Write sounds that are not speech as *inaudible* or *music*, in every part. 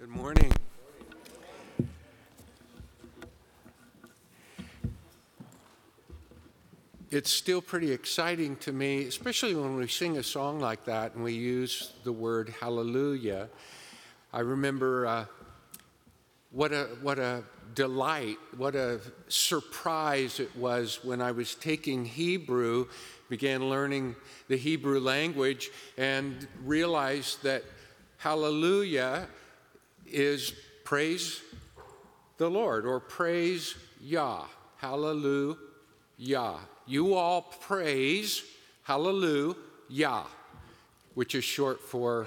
Good morning. It's still pretty exciting to me, especially when we sing a song like that and we use the word hallelujah. I remember uh, what, a, what a delight, what a surprise it was when I was taking Hebrew, began learning the Hebrew language, and realized that hallelujah is praise the Lord or praise Yah. Hallelujah. You all praise Hallelujah, which is short for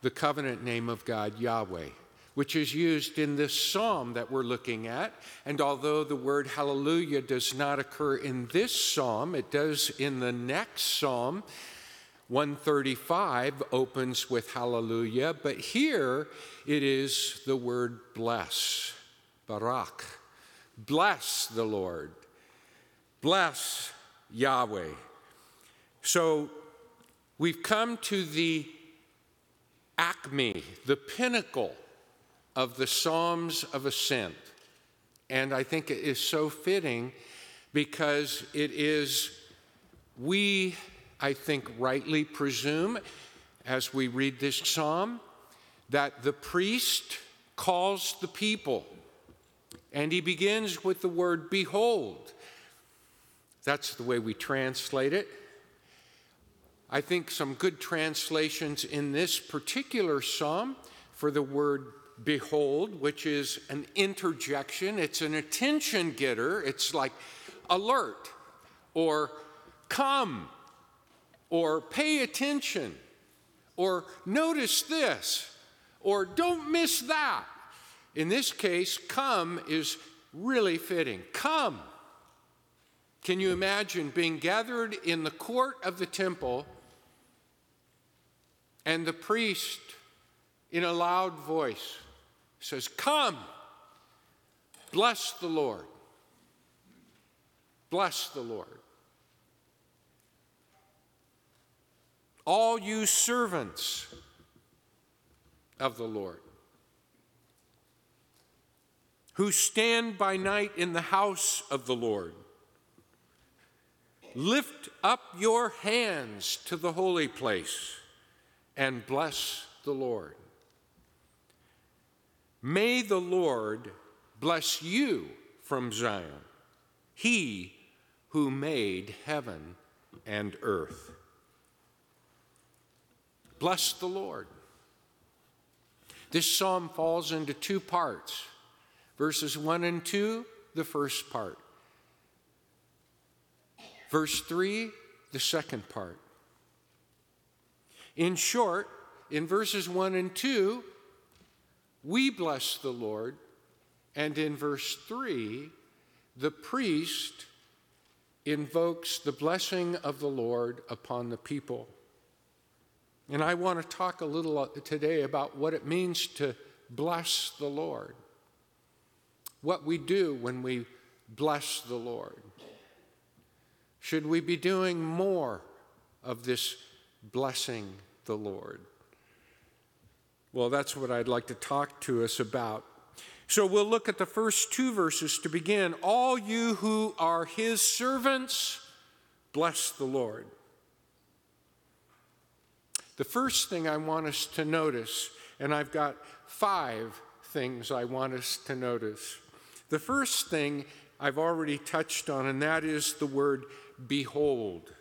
the covenant name of God, Yahweh, which is used in this psalm that we're looking at. And although the word hallelujah does not occur in this psalm, it does in the next psalm. 135 opens with hallelujah, but here it is the word bless, barak. Bless the Lord. Bless Yahweh. So we've come to the acme, the pinnacle of the Psalms of Ascent. And I think it is so fitting because it is, we, I think, rightly presume as we read this psalm that the priest calls the people. And he begins with the word behold. That's the way we translate it. I think some good translations in this particular psalm for the word behold, which is an interjection, it's an attention getter. It's like alert or come or pay attention or notice this or don't miss that. In this case, come is really fitting. Come. Can you imagine being gathered in the court of the temple and the priest, in a loud voice, says, Come, bless the Lord. Bless the Lord. All you servants of the Lord who stand by night in the house of the Lord. Lift up your hands to the holy place and bless the Lord. May the Lord bless you from Zion, he who made heaven and earth. Bless the Lord. This psalm falls into two parts verses 1 and 2, the first part. Verse 3, the second part. In short, in verses 1 and 2, we bless the Lord, and in verse 3, the priest invokes the blessing of the Lord upon the people. And I want to talk a little uh, today about what it means to bless the Lord, what we do when we bless the Lord. Should we be doing more of this blessing the Lord? Well, that's what I'd like to talk to us about. So we'll look at the first two verses to begin. All you who are his servants, bless the Lord. The first thing I want us to notice, and I've got five things I want us to notice. The first thing I've already touched on, and that is the word behold.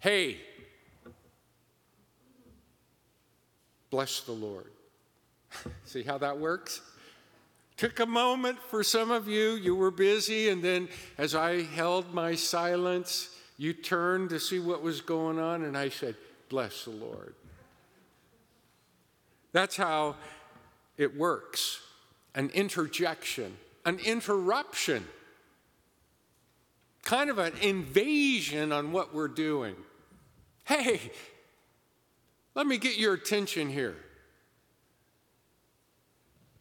Hey, bless the Lord. *laughs* See how that works? Took a moment for some of you, you were busy, and then as I held my silence, you turned to see what was going on, and I said, Bless the Lord. That's how it works an interjection, an interruption kind of an invasion on what we're doing. Hey, let me get your attention here.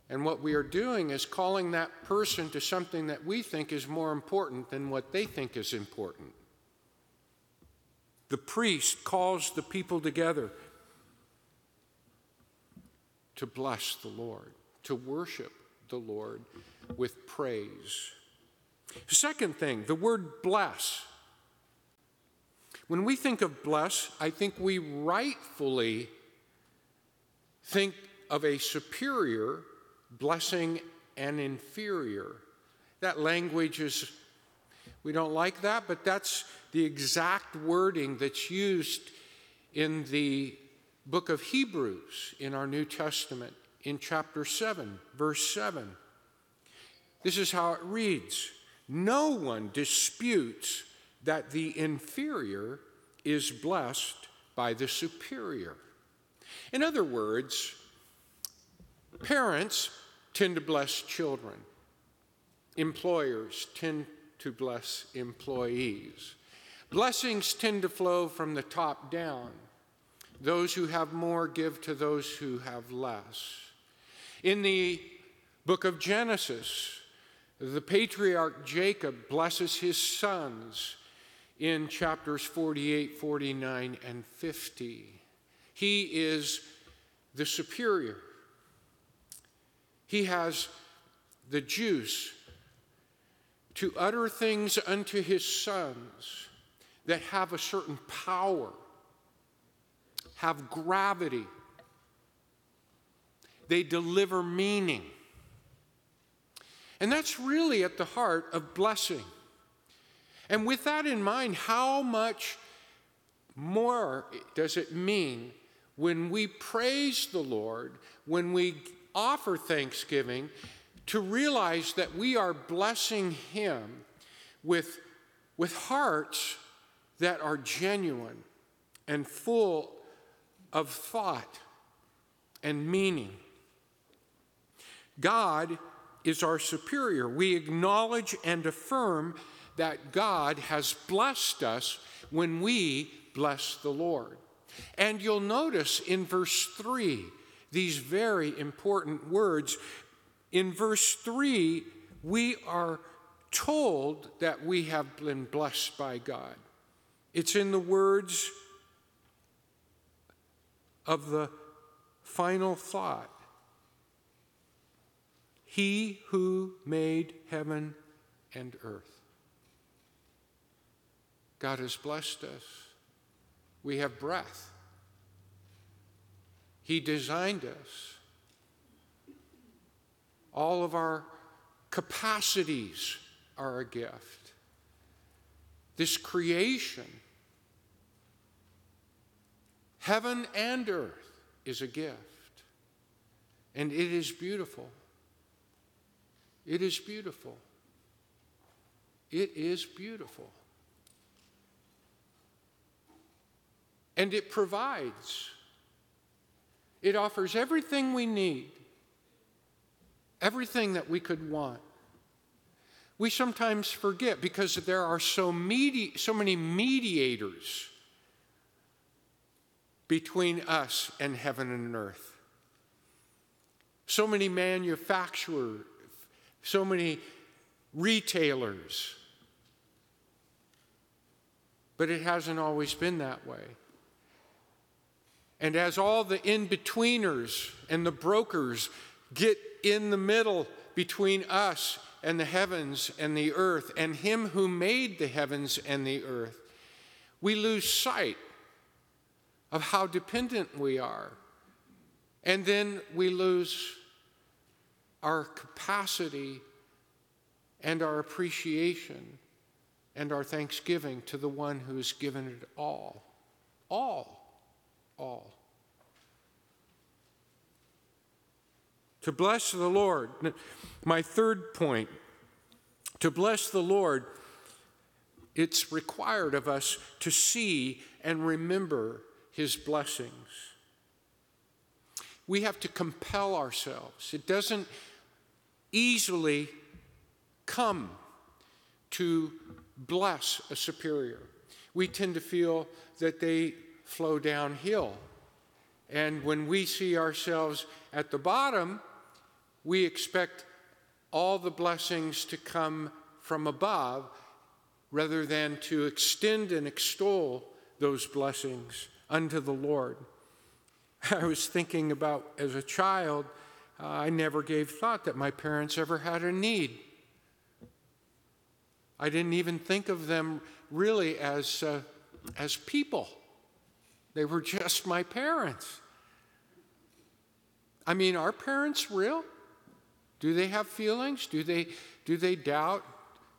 And what we are doing is calling that person to something that we think is more important than what they think is important. The priest calls the people together. to bless the Lord, to worship the Lord with praise. Second thing, the word bless. When we think of bless, I think we rightfully think of a superior blessing an inferior. That language is, we don't like that, but that's the exact wording that's used in the book of Hebrews in our New Testament in chapter 7, verse 7. This is how it reads No one disputes that the inferior is blessed by the superior. In other words, parents tend to bless children, employers tend to bless employees. Blessings tend to flow from the top down. Those who have more give to those who have less. In the book of Genesis, the patriarch Jacob blesses his sons in chapters 48, 49, and 50. He is the superior. He has the juice to utter things unto his sons that have a certain power, have gravity, they deliver meaning. And that's really at the heart of blessing. And with that in mind, how much more does it mean when we praise the Lord, when we offer thanksgiving, to realize that we are blessing Him with, with hearts that are genuine and full of thought and meaning. God is our superior. We acknowledge and affirm that God has blessed us when we bless the Lord. And you'll notice in verse 3 these very important words. In verse 3, we are told that we have been blessed by God. It's in the words of the final thought He who made heaven and earth. God has blessed us. We have breath. He designed us. All of our capacities are a gift. This creation, heaven and earth, is a gift. And it is beautiful. It is beautiful. It is beautiful. And it provides. It offers everything we need, everything that we could want. We sometimes forget because there are so, medi- so many mediators between us and heaven and earth. So many manufacturers, so many retailers. But it hasn't always been that way. And as all the in betweeners and the brokers get in the middle between us and the heavens and the earth and Him who made the heavens and the earth, we lose sight of how dependent we are. And then we lose our capacity and our appreciation and our thanksgiving to the one who has given it all. All all. To bless the Lord, my third point, to bless the Lord, it's required of us to see and remember his blessings. We have to compel ourselves. It doesn't easily come to bless a superior. We tend to feel that they flow downhill. And when we see ourselves at the bottom, we expect all the blessings to come from above rather than to extend and extol those blessings unto the Lord. *laughs* I was thinking about as a child, uh, I never gave thought that my parents ever had a need. I didn't even think of them really as, uh, as people. They were just my parents. I mean, are parents real? Do they have feelings? Do they, do they doubt?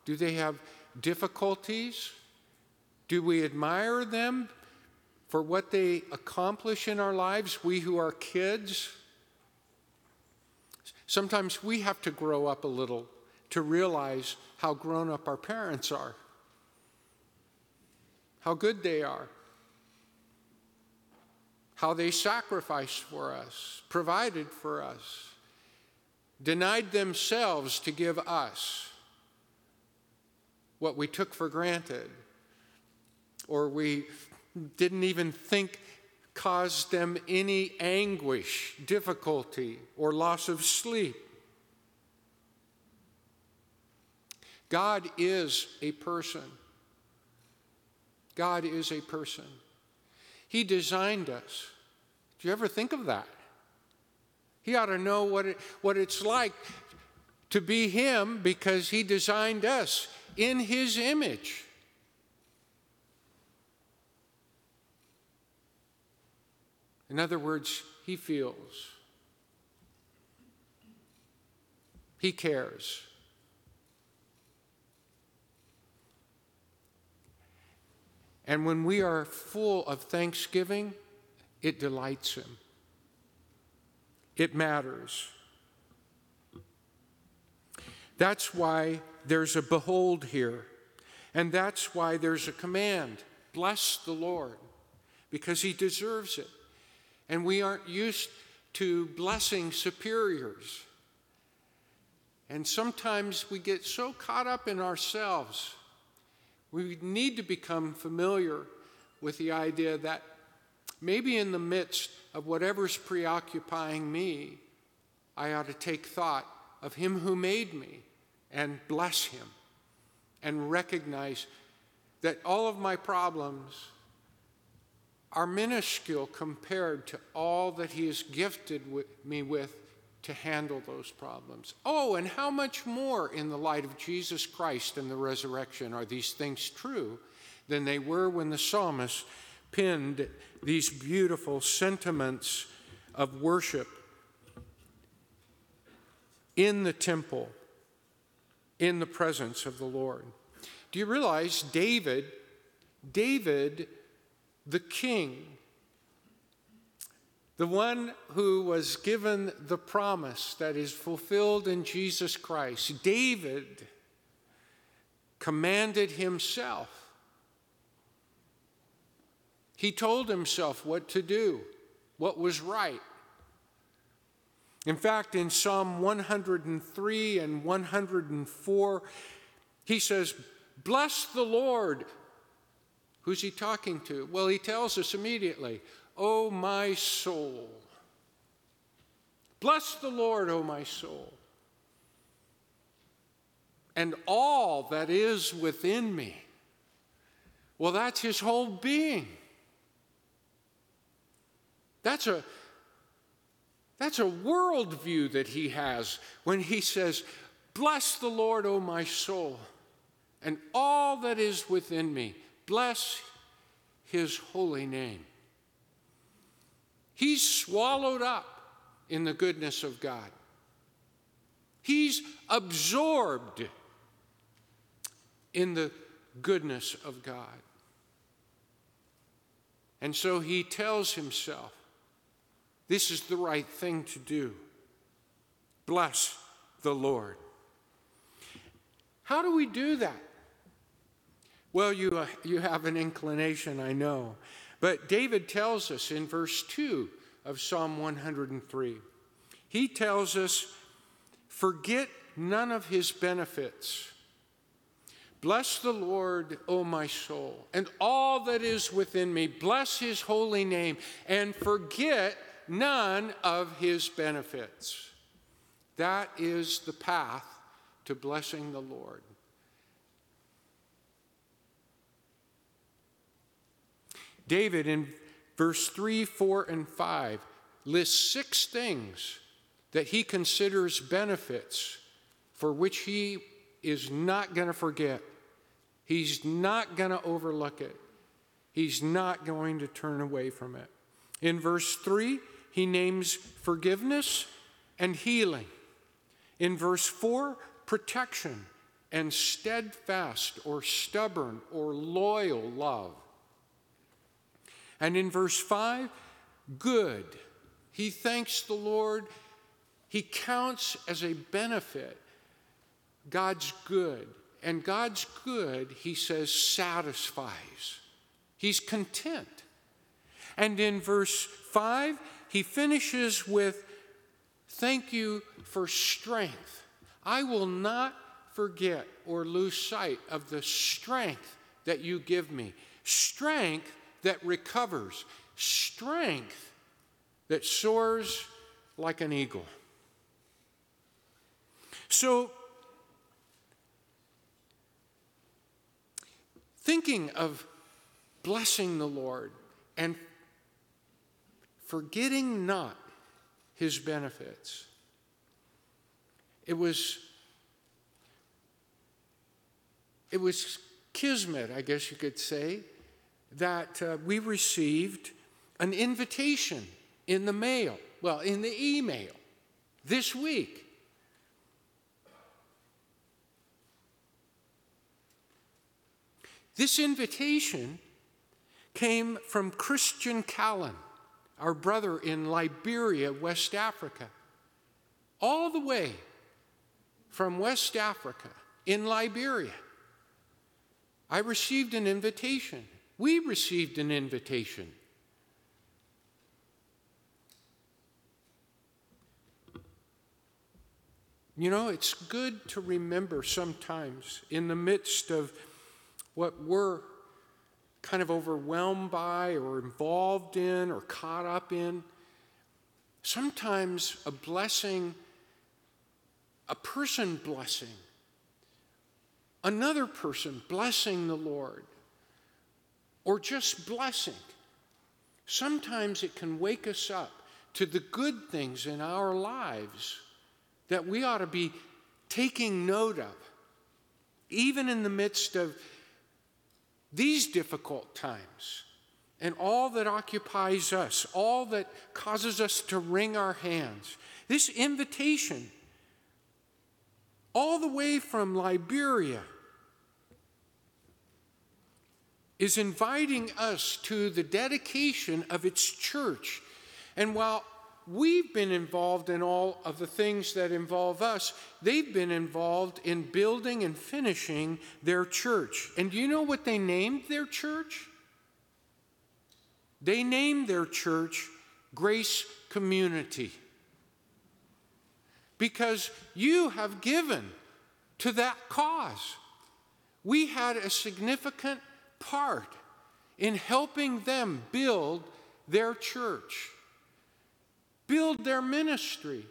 Do they have difficulties? Do we admire them for what they accomplish in our lives, we who are kids? Sometimes we have to grow up a little to realize how grown up our parents are, how good they are, how they sacrificed for us, provided for us, denied themselves to give us what we took for granted, or we didn't even think caused them any anguish, difficulty, or loss of sleep. God is a person. God is a person. He designed us. Do you ever think of that? He ought to know what, it, what it's like to be Him because He designed us in His image. In other words, He feels, He cares. And when we are full of thanksgiving, it delights Him. It matters. That's why there's a behold here. And that's why there's a command bless the Lord, because He deserves it. And we aren't used to blessing superiors. And sometimes we get so caught up in ourselves we need to become familiar with the idea that maybe in the midst of whatever's preoccupying me, I ought to take thought of Him who made me and bless Him and recognize that all of my problems are minuscule compared to all that He has gifted me with to handle those problems. Oh, and how much more in the light of Jesus Christ and the resurrection are these things true than they were when the psalmist penned these beautiful sentiments of worship in the temple, in the presence of the Lord. Do you realize David, David, the king, the one who was given the promise that is fulfilled in Jesus Christ, David, commanded himself. He told himself what to do, what was right. In fact, in Psalm 103 and 104, he says, Bless the Lord. Who's he talking to? Well, he tells us immediately O my soul. Bless the Lord, O my soul, and all that is within me. Well, that's his whole being. That's a, that's a worldview that he has when he says, Bless the Lord, O my soul, and all that is within me. Bless his holy name. He's swallowed up in the goodness of God. He's absorbed in the goodness of God. And so he tells himself, this is the right thing to do. Bless the Lord. How do we do that? Well, you, uh, you have an inclination, I know. But David tells us in verse 2 of Psalm 103, he tells us, Forget none of his benefits. Bless the Lord, O my soul, and all that is within me. Bless his holy name, and forget none of his benefits. That is the path to blessing the Lord. David, in verse 3, 4, and 5, lists six things that he considers benefits for which he is not going to forget. He's not going to overlook it. He's not going to turn away from it. In verse 3, he names forgiveness and healing. In verse 4, protection and steadfast or stubborn or loyal love. And in verse 5, good. He thanks the Lord. He counts as a benefit God's good. And God's good, he says, satisfies. He's content. And in verse 5, he finishes with, Thank you for strength. I will not forget or lose sight of the strength that you give me. Strength that recovers, strength that soars like an eagle. So, thinking of blessing the Lord and forgetting not his benefits. It was it was kismet, I guess you could say, that uh, we received an invitation in the mail, well, in the email this week. This invitation came from Christian Callan, our brother in Liberia, West Africa, all the way from West Africa in Liberia. I received an invitation. We received an invitation. You know, it's good to remember sometimes in the midst of what we're kind of overwhelmed by or involved in or caught up in. Sometimes a blessing, a person blessing, another person blessing the Lord, or just blessing, sometimes it can wake us up to the good things in our lives that we ought to be taking note of, even in the midst of these difficult times and all that occupies us, all that causes us to wring our hands. This invitation, all the way from Liberia, is inviting us to the dedication of its church. And while we've been involved in all of the things that involve us. They've been involved in building and finishing their church. And do you know what they named their church? They named their church Grace Community. Because you have given to that cause. We had a significant part in helping them build their church build their ministry,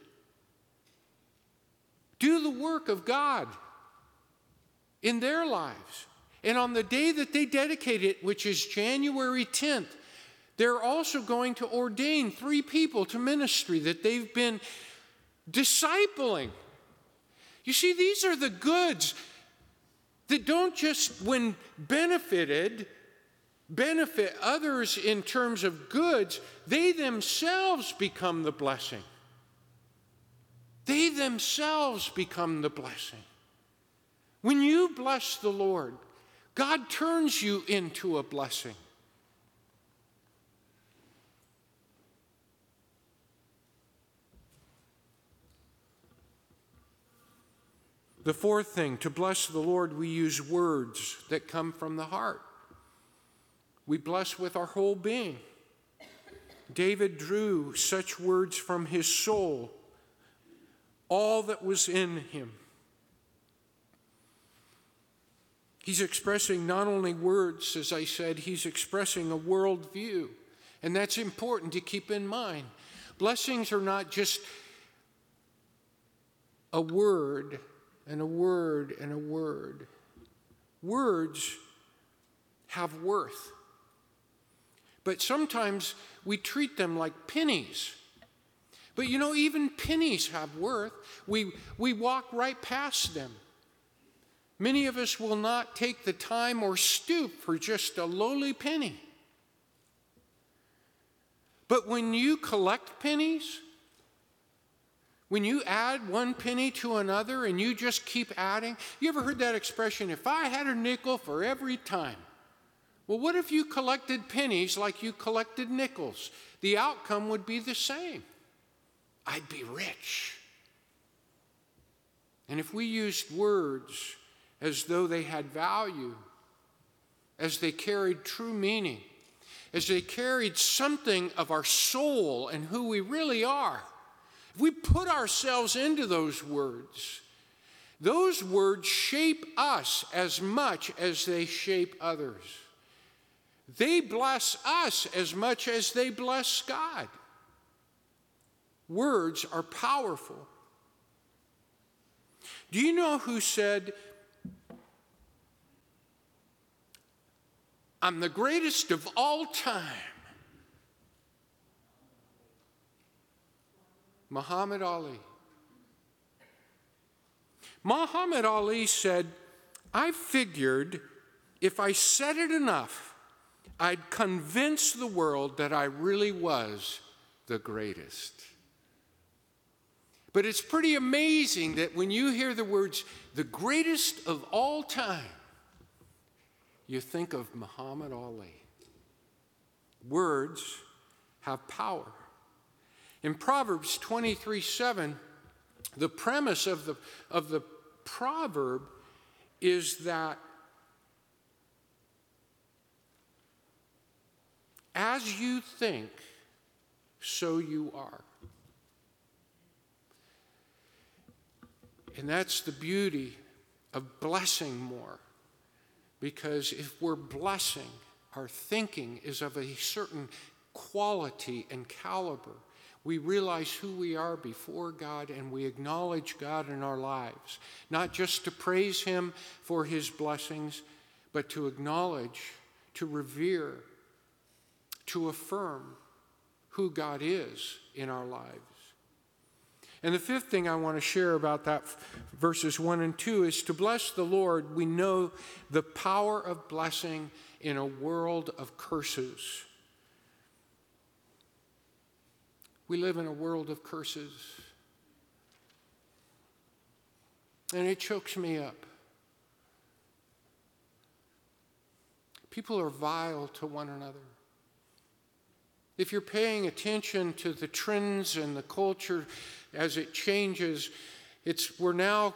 do the work of God in their lives. And on the day that they dedicate it, which is January 10th, they're also going to ordain three people to ministry that they've been discipling. You see, these are the goods that don't just, when benefited, benefit others in terms of goods, they themselves become the blessing. They themselves become the blessing. When you bless the Lord, God turns you into a blessing. The fourth thing, to bless the Lord, we use words that come from the heart. We bless with our whole being. David drew such words from his soul, all that was in him. He's expressing not only words, as I said, he's expressing a worldview. And that's important to keep in mind. Blessings are not just a word and a word and a word. Words have worth. But sometimes we treat them like pennies But you know, even pennies have worth. We, we walk right past them. Many of us will not take the time or stoop for just a lowly penny. But when you collect pennies, when you add one penny to another and you just keep adding, you ever heard that expression, if I had a nickel for every time? Well, what if you collected pennies like you collected nickels? The outcome would be the same. I'd be rich. And if we used words as though they had value, as they carried true meaning, as they carried something of our soul and who we really are, if we put ourselves into those words, those words shape us as much as they shape others. They bless us as much as they bless God. Words are powerful. Do you know who said, I'm the greatest of all time? Muhammad Ali. Muhammad Ali said, I figured if I said it enough, I'd convince the world that I really was the greatest. But it's pretty amazing that when you hear the words, the greatest of all time, you think of Muhammad Ali. Words have power. In Proverbs 23 7, the premise of the, of the proverb is that as you think, so you are. And that's the beauty of blessing more. Because if we're blessing, our thinking is of a certain quality and caliber. We realize who we are before God and we acknowledge God in our lives, not just to praise Him for His blessings, but to acknowledge, to revere, to affirm who God is in our lives. And the fifth thing I want to share about that, verses 1 and 2, is to bless the Lord. We know the power of blessing in a world of curses. We live in a world of curses. And it chokes me up. People are vile to one another. If you're paying attention to the trends and the culture as it changes, it's, we're now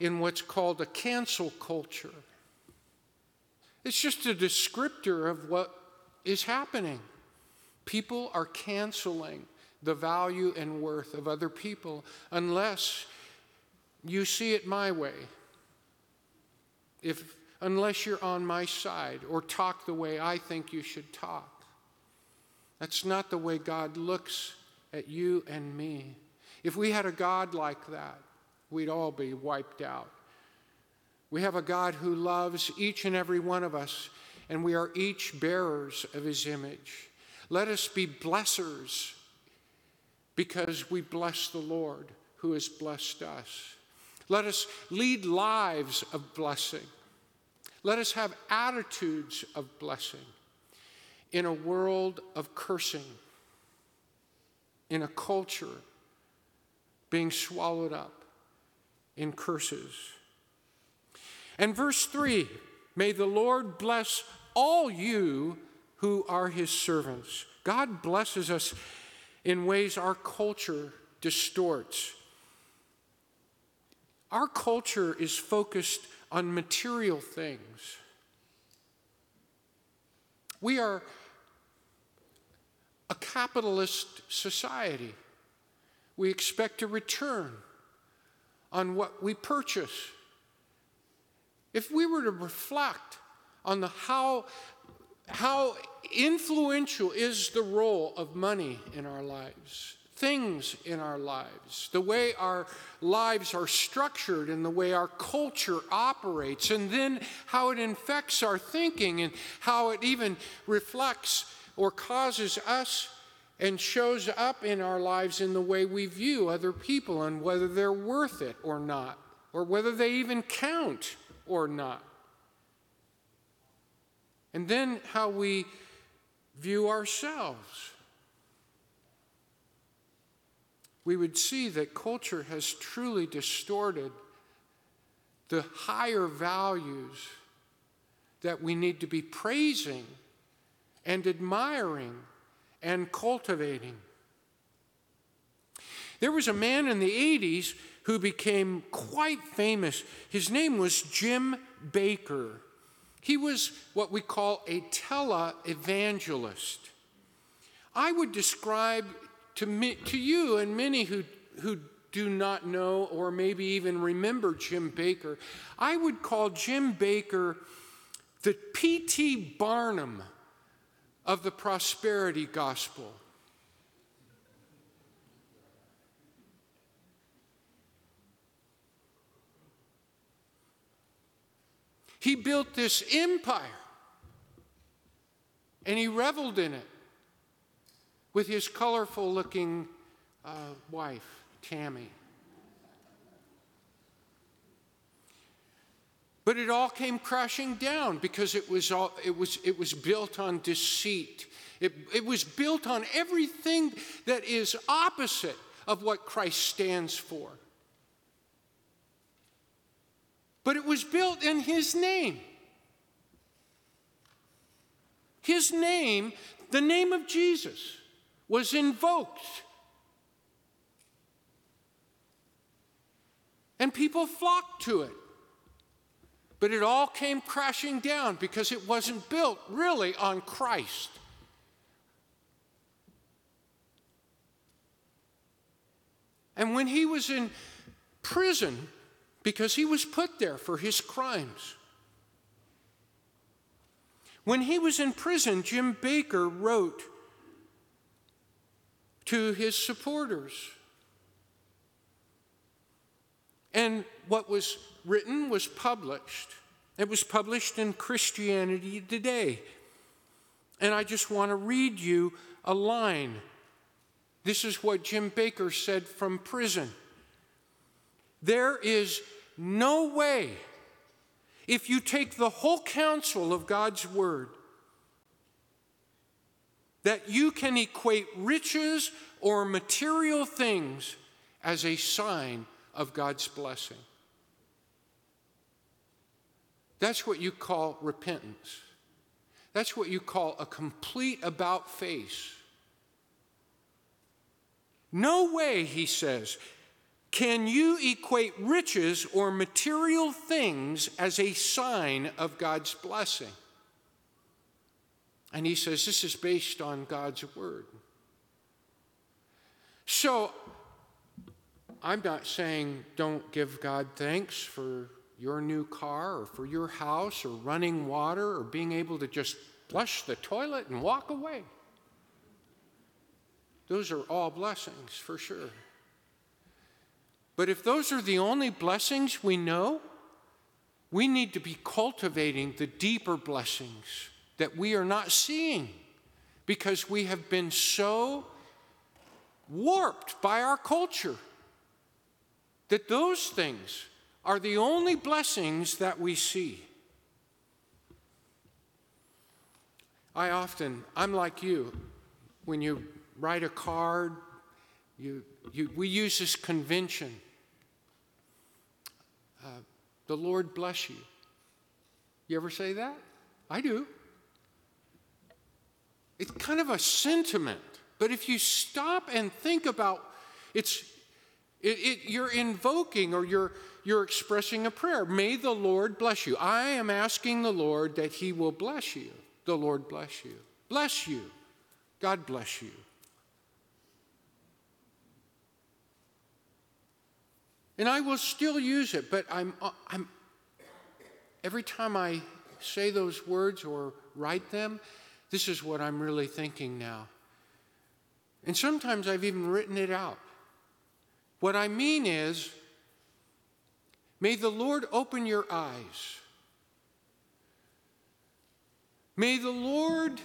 in what's called a cancel culture. It's just a descriptor of what is happening. People are canceling the value and worth of other people unless you see it my way. If, unless you're on my side or talk the way I think you should talk. That's not the way God looks at you and me. If we had a God like that, we'd all be wiped out. We have a God who loves each and every one of us, and we are each bearers of his image. Let us be blessers because we bless the Lord who has blessed us. Let us lead lives of blessing. Let us have attitudes of blessing in a world of cursing, in a culture being swallowed up in curses. And verse 3 May the Lord bless all you who are his servants. God blesses us in ways our culture distorts. Our culture is focused on material things. We are a capitalist society. We expect a return on what we purchase. If we were to reflect on the how, how influential is the role of money in our lives, things in our lives, the way our lives are structured and the way our culture operates, and then how it infects our thinking and how it even reflects or causes us and shows up in our lives in the way we view other people and whether they're worth it or not, or whether they even count or not. And then how we view ourselves. We would see that culture has truly distorted the higher values that we need to be praising and admiring and cultivating. There was a man in the 80s who became quite famous. His name was Jim Bakker. He was what we call a tele-evangelist. I would describe to, me, to you and many who, who do not know or maybe even remember Jim Bakker, I would call Jim Bakker the P.T. Barnum of the prosperity gospel. He built this empire and he reveled in it with his colorful looking uh, wife, Tammy. But it all came crashing down because it was, all, it was, it was built on deceit. It, it was built on everything that is opposite of what Christ stands for. But it was built in His name. His name, the name of Jesus, was invoked. And people flocked to it. But it all came crashing down because it wasn't built really on Christ. And when he was in prison, because he was put there for his crimes, when he was in prison, Jim Bakker wrote to his supporters. And what was written was published. It was published in Christianity Today. And I just want to read you a line. This is what Jim Bakker said from prison. There is no way, if you take the whole counsel of God's word, that you can equate riches or material things as a sign of God's blessing. That's what you call repentance. That's what you call a complete about face. No way, he says, can you equate riches or material things as a sign of God's blessing. And he says this is based on God's word. So I'm not saying don't give God thanks for your new car or for your house or running water or being able to just flush the toilet and walk away. Those are all blessings for sure. But if those are the only blessings we know, we need to be cultivating the deeper blessings that we are not seeing because we have been so warped by our culture that those things are the only blessings that we see. I often, I'm like you, when you write a card, you, you, we use this convention. Uh, the Lord bless you. You ever say that? I do. It's kind of a sentiment, but if you stop and think about it's it, it, you're invoking or you're you're expressing a prayer. May the Lord bless you. I am asking the Lord that He will bless you. The Lord bless you. Bless you. God bless you. And I will still use it, but I'm, uh, I'm every time I say those words or write them, this is what I'm really thinking now. And sometimes I've even written it out. What I mean is, May the Lord open your eyes. May the Lord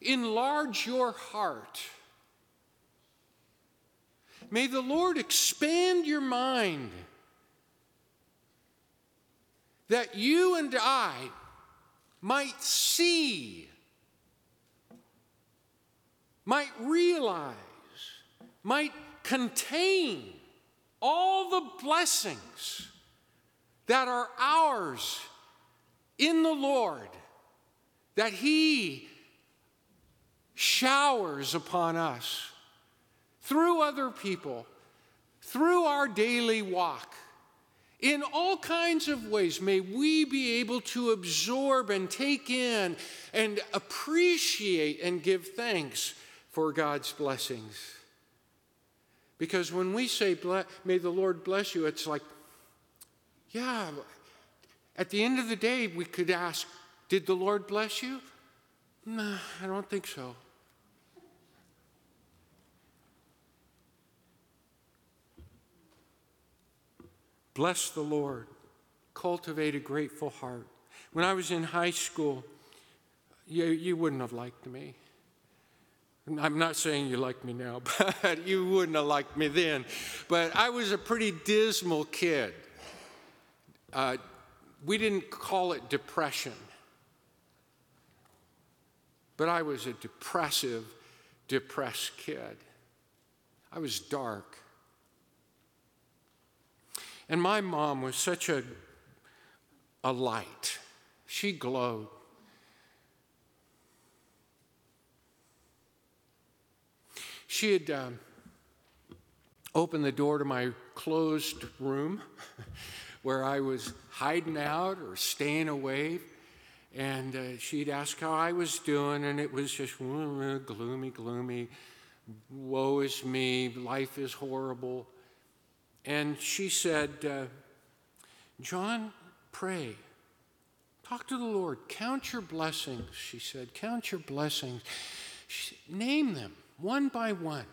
enlarge your heart May the Lord expand your mind that you and I might see, might realize, might contain all the blessings that are ours in the Lord, that He showers upon us through other people, through our daily walk. In all kinds of ways, may we be able to absorb and take in and appreciate and give thanks for God's blessings. Because when we say, May the Lord bless you, it's like, yeah, at the end of the day, we could ask, Did the Lord bless you? No, I don't think so. Bless the Lord. Cultivate a grateful heart. When I was in high school, you, you wouldn't have liked me. I'm not saying you like me now, *laughs* but you wouldn't have liked me then. But I was a pretty dismal kid. Uh, we didn't call it depression, but I was a depressive, depressed kid. I was dark. And my mom was such a, a light, she glowed. She had um, opened the door to my closed room *laughs* where I was hiding out or staying away. And uh, she'd ask how I was doing, and it was just gloomy, gloomy. Woe is me, life is horrible. And she said, uh, John, pray. Talk to the Lord. Count your blessings, she said. Count your blessings. She, name them one by one.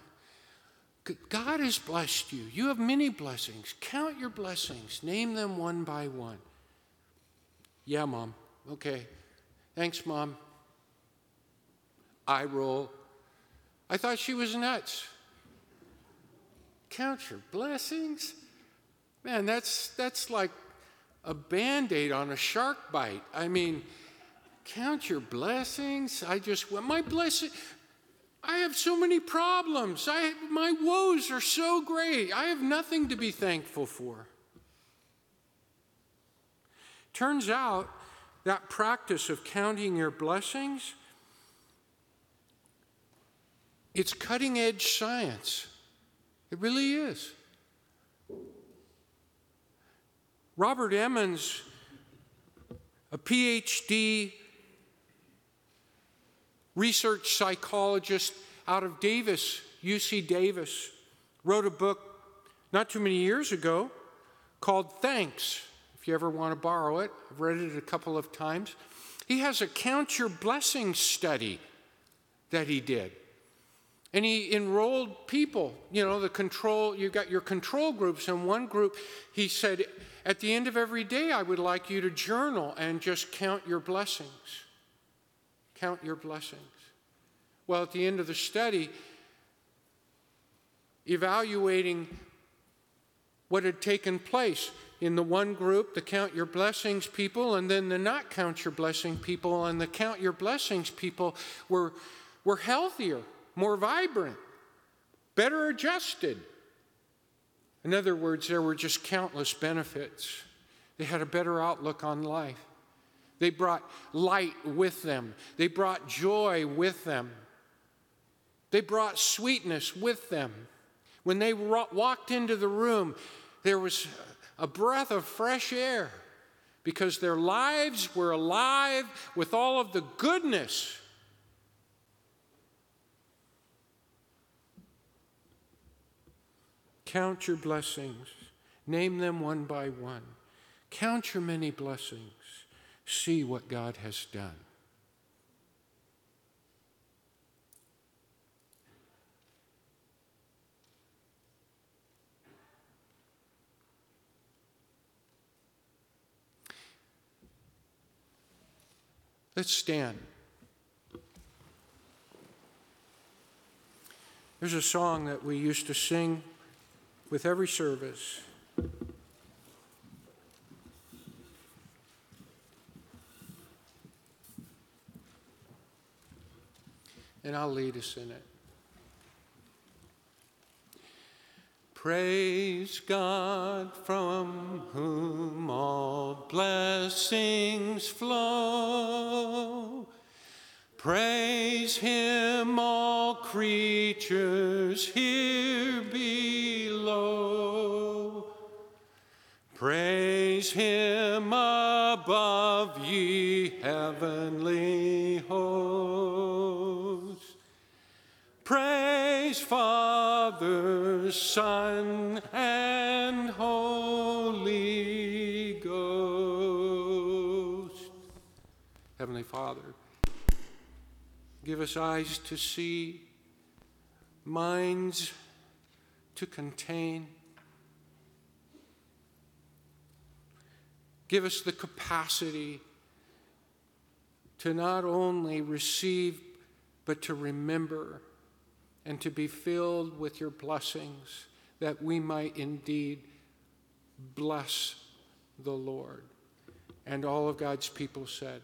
God has blessed you. You have many blessings. Count your blessings. Name them one by one. Yeah, Mom. Okay. Thanks, Mom. I roll. I thought she was nuts count your blessings? Man, that's, that's like a band aid on a shark bite. I mean, count your blessings. I just went, my blessing. I have so many problems. I, my woes are so great. I have nothing to be thankful for. Turns out that practice of counting your blessings, it's cutting edge science. It really is. Robert Emmons, a PhD research psychologist out of Davis, UC Davis, wrote a book not too many years ago called Thanks. If you ever want to borrow it, I've read it a couple of times. He has a count your blessings study that he did. And he enrolled people, you know, the control, You've got your control groups. And one group, he said, at the end of every day, I would like you to journal and just count your blessings. Count your blessings. Well, at the end of the study, evaluating what had taken place in the one group, the count your blessings people, and then the not count your blessing people, and the count your blessings people were, were healthier more vibrant, better adjusted. In other words, there were just countless benefits. They had a better outlook on life. They brought light with them, they brought joy with them, they brought sweetness with them. When they walked into the room, there was a breath of fresh air because their lives were alive with all of the goodness Count your blessings, name them one by one. Count your many blessings, see what God has done. Let's stand. There's a song that we used to sing with every service. And I'll lead us in it. Praise God from whom all blessings flow. Praise Him, all creatures here below. Praise Him above, ye heavenly Father, Son, and Holy Ghost. Heavenly Father, give us eyes to see, minds to contain. Give us the capacity to not only receive, but to remember and to be filled with your blessings, that we might indeed bless the Lord. And all of God's people said,